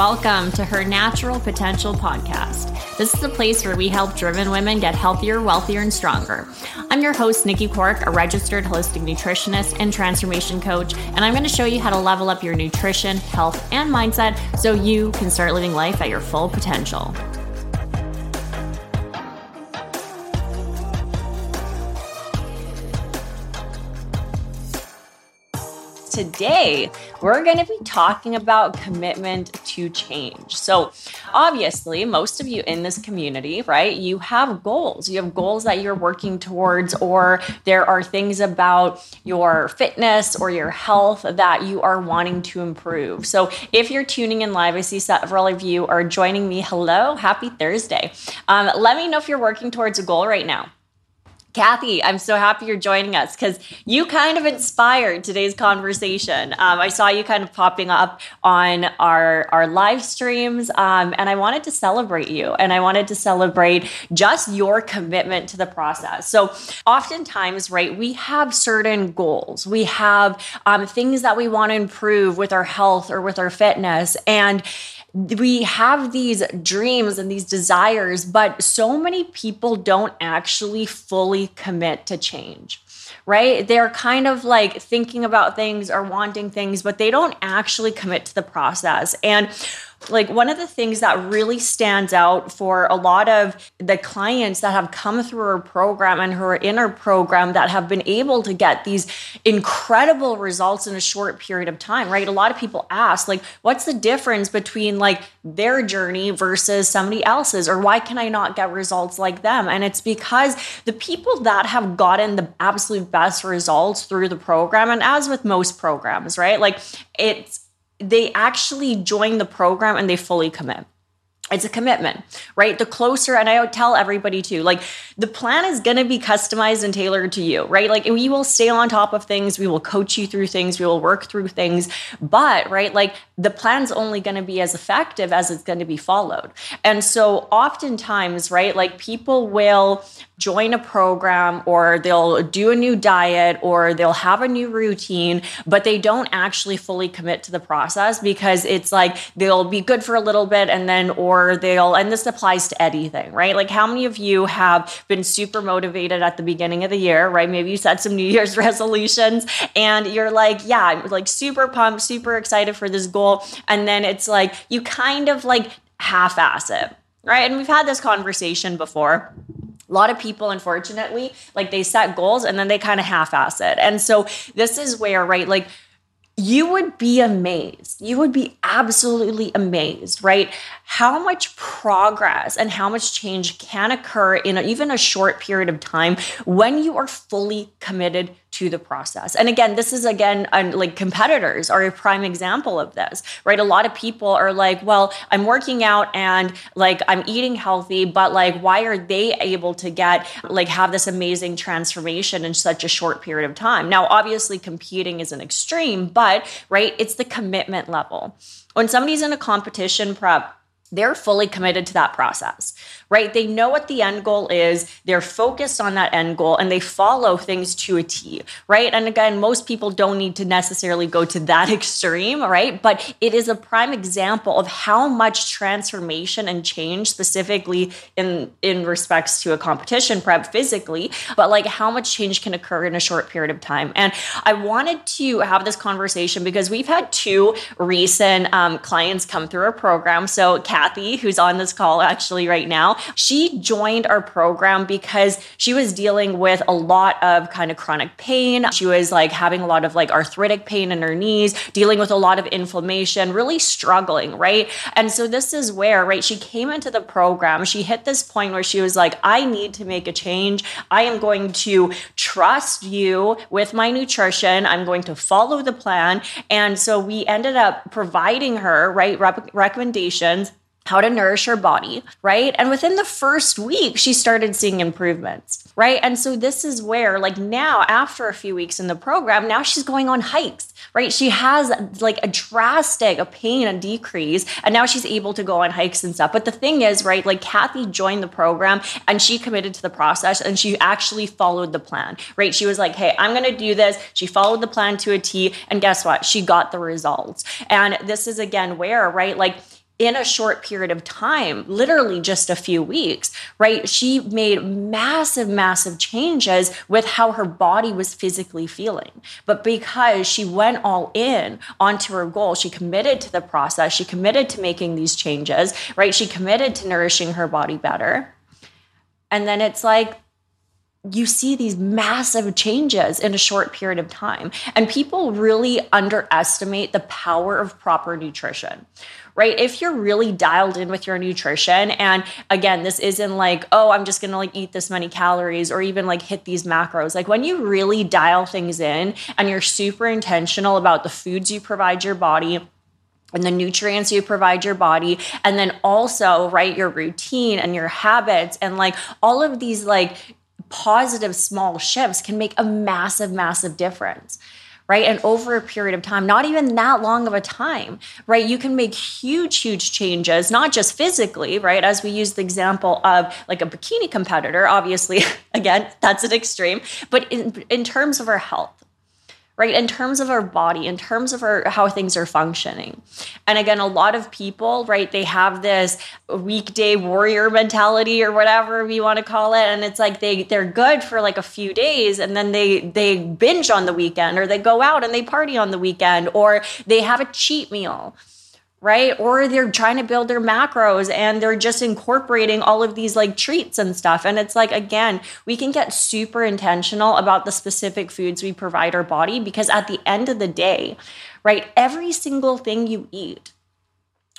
Welcome to her Natural Potential podcast. This is a place where we help driven women get healthier, wealthier, and stronger. I'm your host, Nikki Cork, a registered holistic nutritionist and transformation coach, and I'm going to show you how to level up your nutrition, health, and mindset so you can start living life at your full potential. Today we're going to be talking about commitment to change. So, obviously, most of you in this community, right, you have goals. You have goals that you're working towards, or there are things about your fitness or your health that you are wanting to improve. So, if you're tuning in live, I see several of you are joining me. Hello, happy Thursday. Um, let me know if you're working towards a goal right now. Kathy, I'm so happy you're joining us because you kind of inspired today's conversation. Um, I saw you kind of popping up on our our live streams, um, and I wanted to celebrate you, and I wanted to celebrate just your commitment to the process. So, oftentimes, right, we have certain goals, we have um, things that we want to improve with our health or with our fitness, and we have these dreams and these desires, but so many people don't actually fully commit to change, right? They're kind of like thinking about things or wanting things, but they don't actually commit to the process. And like one of the things that really stands out for a lot of the clients that have come through our program and who are in our program that have been able to get these incredible results in a short period of time, right? A lot of people ask, like, what's the difference between like their journey versus somebody else's, or why can I not get results like them? And it's because the people that have gotten the absolute best results through the program, and as with most programs, right? Like, it's they actually join the program and they fully commit it's a commitment, right? The closer, and I would tell everybody too, like the plan is going to be customized and tailored to you, right? Like we will stay on top of things, we will coach you through things, we will work through things, but right, like the plan's only going to be as effective as it's going to be followed. And so oftentimes, right, like people will join a program or they'll do a new diet or they'll have a new routine, but they don't actually fully commit to the process because it's like they'll be good for a little bit and then, or they'll, and this applies to anything, right? Like how many of you have been super motivated at the beginning of the year, right? Maybe you set some New Year's resolutions and you're like, yeah, I'm like super pumped, super excited for this goal. And then it's like, you kind of like half ass it, right? And we've had this conversation before a lot of people unfortunately like they set goals and then they kind of half-ass it and so this is where right like you would be amazed. You would be absolutely amazed, right? How much progress and how much change can occur in even a short period of time when you are fully committed to the process. And again, this is again like competitors are a prime example of this, right? A lot of people are like, well, I'm working out and like I'm eating healthy, but like why are they able to get like have this amazing transformation in such a short period of time? Now, obviously competing is an extreme, but right, it's the commitment level. When somebody's in a competition prep, they're fully committed to that process, right? They know what the end goal is. They're focused on that end goal and they follow things to a T, right? And again, most people don't need to necessarily go to that extreme, right? But it is a prime example of how much transformation and change specifically in in respects to a competition prep physically, but like how much change can occur in a short period of time. And I wanted to have this conversation because we've had two recent um, clients come through our program. So Kathy, who's on this call actually right now, she joined our program because she was dealing with a lot of kind of chronic pain. She was like having a lot of like arthritic pain in her knees, dealing with a lot of inflammation, really struggling, right? And so this is where, right, she came into the program. She hit this point where she was like, I need to make a change. I am going to trust you with my nutrition. I'm going to follow the plan. And so we ended up providing her, right, rep- recommendations how to nourish her body, right? And within the first week, she started seeing improvements, right? And so this is where, like, now after a few weeks in the program, now she's going on hikes, right? She has like a drastic a pain and decrease, and now she's able to go on hikes and stuff. But the thing is, right, like, Kathy joined the program and she committed to the process and she actually followed the plan, right? She was like, hey, I'm gonna do this. She followed the plan to a T, and guess what? She got the results. And this is again where, right, like, in a short period of time, literally just a few weeks, right? She made massive, massive changes with how her body was physically feeling. But because she went all in onto her goal, she committed to the process, she committed to making these changes, right? She committed to nourishing her body better. And then it's like, you see these massive changes in a short period of time. And people really underestimate the power of proper nutrition. Right? If you're really dialed in with your nutrition, and again, this isn't like, oh, I'm just gonna like eat this many calories or even like hit these macros. Like when you really dial things in and you're super intentional about the foods you provide your body, and the nutrients you provide your body and then also right your routine and your habits and like all of these like positive small shifts can make a massive, massive difference right? And over a period of time, not even that long of a time, right? You can make huge, huge changes, not just physically, right? As we use the example of like a bikini competitor, obviously, again, that's an extreme, but in, in terms of our health, right? In terms of our body, in terms of our how things are functioning. And again, a lot of people, right, they have this weekday warrior mentality or whatever we want to call it. And it's like they they're good for like a few days and then they they binge on the weekend or they go out and they party on the weekend or they have a cheat meal right? Or they're trying to build their macros and they're just incorporating all of these like treats and stuff. And it's like, again, we can get super intentional about the specific foods we provide our body because at the end of the day, right, every single thing you eat,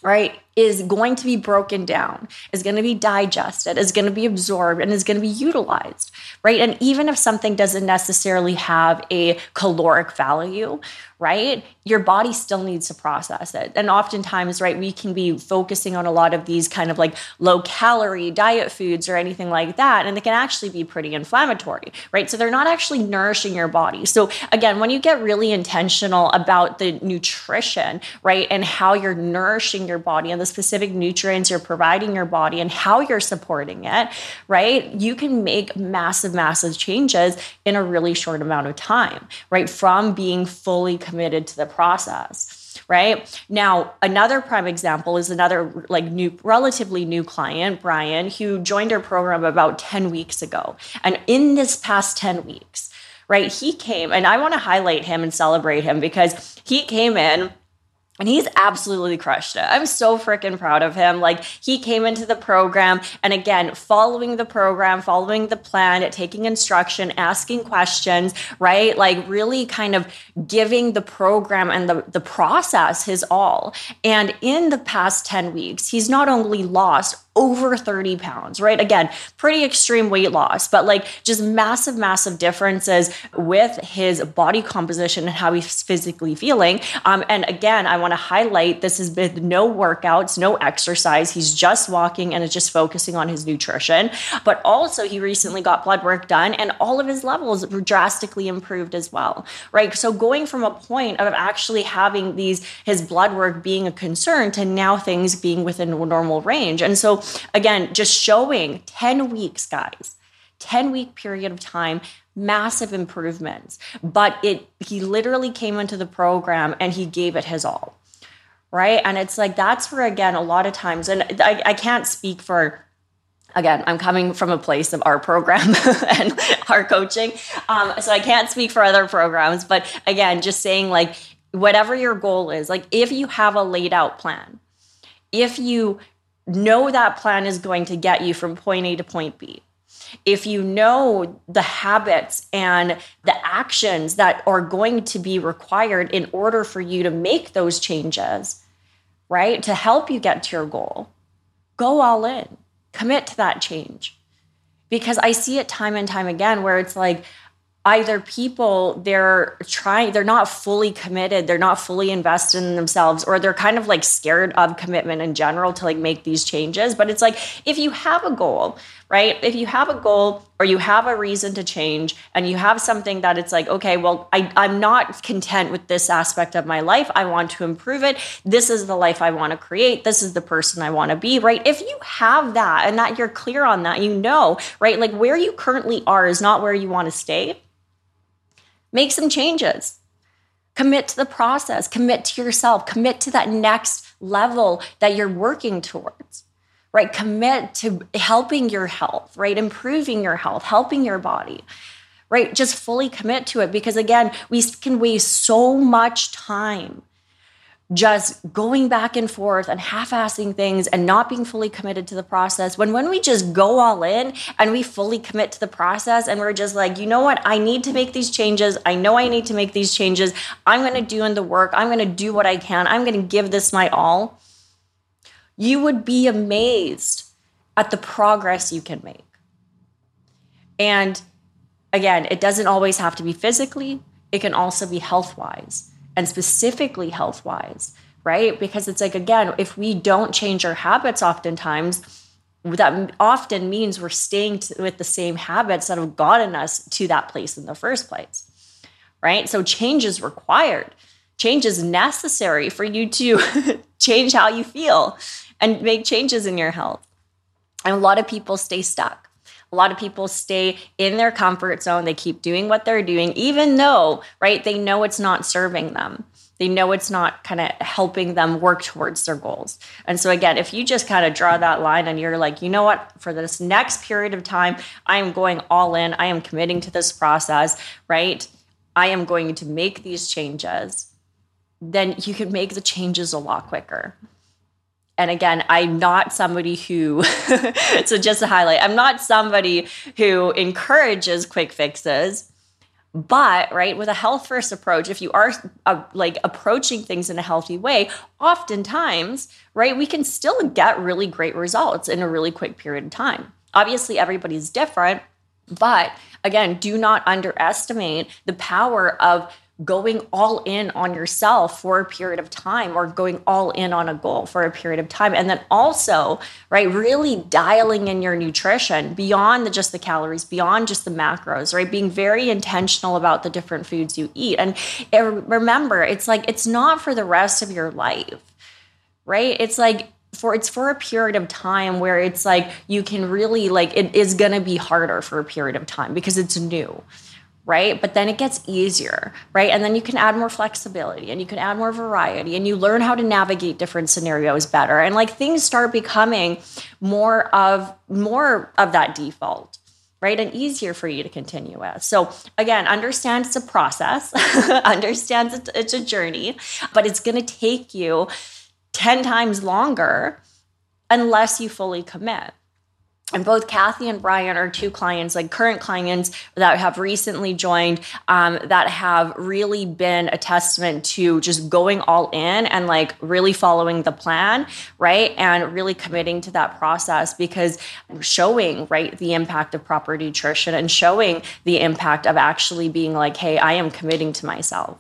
right, is going to be broken down, is going to be digested, is going to be absorbed, and is going to be utilized, right? And even if something doesn't necessarily have a caloric value, right, your body still needs to process it. And oftentimes, right, we can be focusing on a lot of these kind of like low calorie diet foods or anything like that, and they can actually be pretty inflammatory, right? So they're not actually nourishing your body. So again, when you get really intentional about the nutrition, right, and how you're nourishing your body and the specific nutrients you're providing your body and how you're supporting it, right? You can make massive, massive changes in a really short amount of time, right? From being fully committed to the process right now another prime example is another like new relatively new client brian who joined our program about 10 weeks ago and in this past 10 weeks right he came and i want to highlight him and celebrate him because he came in and he's absolutely crushed it. I'm so freaking proud of him. Like he came into the program and again, following the program, following the plan, taking instruction, asking questions, right? Like really kind of giving the program and the, the process his all. And in the past 10 weeks, he's not only lost over 30 pounds, right? Again, pretty extreme weight loss, but like just massive, massive differences with his body composition and how he's physically feeling. Um, and again, I want to highlight this has been no workouts, no exercise. He's just walking and is just focusing on his nutrition. But also, he recently got blood work done and all of his levels were drastically improved as well, right? So going from a point of actually having these, his blood work being a concern to now things being within normal range. And so again, just showing 10 weeks, guys, 10 week period of time, massive improvements. But it he literally came into the program and he gave it his all. Right. And it's like that's where again, a lot of times, and I, I can't speak for again, I'm coming from a place of our program and our coaching. Um, so I can't speak for other programs, but again, just saying like whatever your goal is, like if you have a laid out plan, if you know that plan is going to get you from point A to point B. If you know the habits and the actions that are going to be required in order for you to make those changes, right, to help you get to your goal, go all in, commit to that change. Because I see it time and time again where it's like, either people they're trying they're not fully committed they're not fully invested in themselves or they're kind of like scared of commitment in general to like make these changes. But it's like if you have a goal right? If you have a goal or you have a reason to change and you have something that it's like okay well I, i'm not content with this aspect of my life i want to improve it this is the life i want to create this is the person i want to be right? If you have that and that you're clear on that you know right? Like where you currently are is not where you want to stay Make some changes. Commit to the process, commit to yourself, commit to that next level that you're working towards right? Commit to helping your health, right? Improving your health, helping your body, right? Just fully commit to it because, again, we can waste so much time just going back and forth and half-assing things and not being fully committed to the process. When when we just go all in and we fully commit to the process and we're just like you know what? I need to make these changes. I know i need to make these changes. I'm going to do in the work. I'm going to do what i can. I'm going to give this my all. You would be amazed at the progress you can make. And again, it doesn't always have to be physically, it can also be health wise and specifically health wise, right? Because it's like, again, if we don't change our habits, oftentimes, that often means we're staying with the same habits that have gotten us to that place in the first place, right? So change is required. Change is necessary for you to change how you feel and make changes in your health. And a lot of people stay stuck. A lot of people stay in their comfort zone. They keep doing what they're doing, even though, right, they know it's not serving them. They know it's not kind of helping them work towards their goals. And so, again, if you just kind of draw that line and you're like, you know what, for this next period of time, I am going all in, I am committing to this process, right? I am going to make these changes, then you can make the changes a lot quicker. And again, I'm not somebody who, so just to highlight, I'm not somebody who encourages quick fixes. But, right, with a health first approach, if you are uh, like approaching things in a healthy way, oftentimes, right, we can still get really great results in a really quick period of time. Obviously, everybody's different, but again, do not underestimate the power of going all in on yourself for a period of time or going all in on a goal for a period of time. And then also right really dialing in your nutrition beyond the, just the calories beyond just the macros right? Being very intentional about the different foods you eat. And it, remember it's like it's not for the rest of your life right? It's like for it's for a period of time where it's like you can really like it is going to be harder for a period of time because it's new right? But then it gets easier, right? And then you can add more flexibility and you can add more variety and you learn how to navigate different scenarios better. And like things start becoming more of more of that default right and easier for you to continue with so again understand it's a process understand it's a journey but it's going to take you 10 times longer unless you fully commit and both Kathy and Brian are two clients, like current clients that have recently joined, um, that have really been a testament to just going all in and like really following the plan, right? And really committing to that process because showing, right, the impact of proper nutrition and showing the impact of actually being like, hey, I am committing to myself,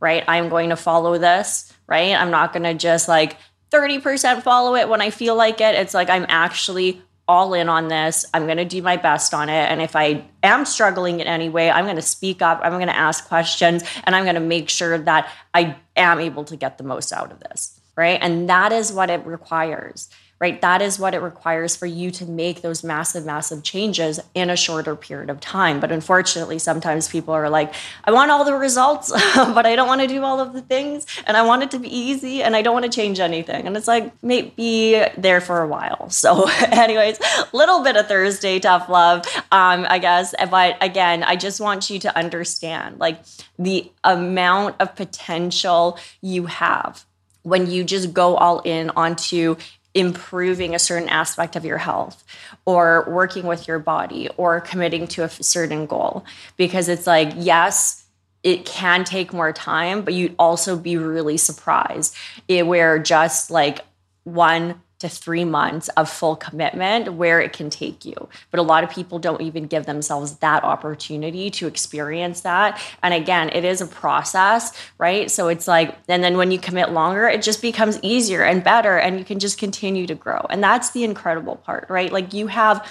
right? I am going to follow this, right? I'm not going to just like 30% follow it when I feel like it. It's like I'm actually all in on this. I'm going to do my best on it. And if I am struggling in any way, I'm going to speak up, I'm going to ask questions, and I'm going to make sure that I am able to get the most out of this. Right. And that is what it requires right? That is what it requires for you to make those massive, massive changes in a shorter period of time. But unfortunately, sometimes people are like, I want all the results, but I don't want to do all of the things. And I want it to be easy and I don't want to change anything. And it's like, maybe there for a while. So, anyways, little bit of Thursday tough love, um, I guess. But again, I just want you to understand like the amount of potential you have when you just go all in onto improving a certain aspect of your health or working with your body or committing to a certain goal. Because it's like yes it can take more time but you'd also be really surprised. Where just like one to three months of full commitment where it can take you. But a lot of people don't even give themselves that opportunity to experience that. And again, it is a process, right? So it's like, and then when you commit longer, it just becomes easier and better, and you can just continue to grow. And that's the incredible part, right? Like you have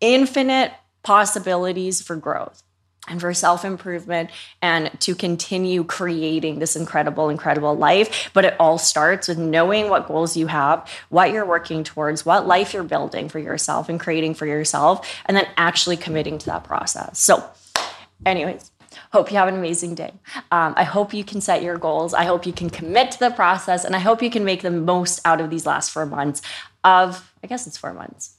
infinite possibilities for growth and for self improvement and to continue creating this incredible, incredible life. But it all starts with knowing what goals you have, what you're working towards, what life you're building for yourself and creating for yourself, and then actually committing to that process. So, anyways, Hope you have an amazing day. Um, I hope you can set your goals. I hope you can commit to the process, and I hope you can make the most out of these last four months of, I guess it's four months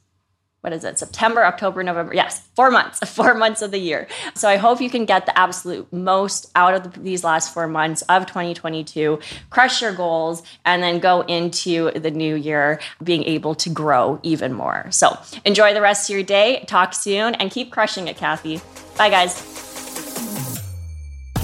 what is it september october november yes four months four months of the year. So i hope you can get the absolute most out of the, these last four months of 2022 crush your goals and then go into the new year being able to grow even more. So enjoy the rest of your day. Talk soon and keep crushing it kathy. Bye guys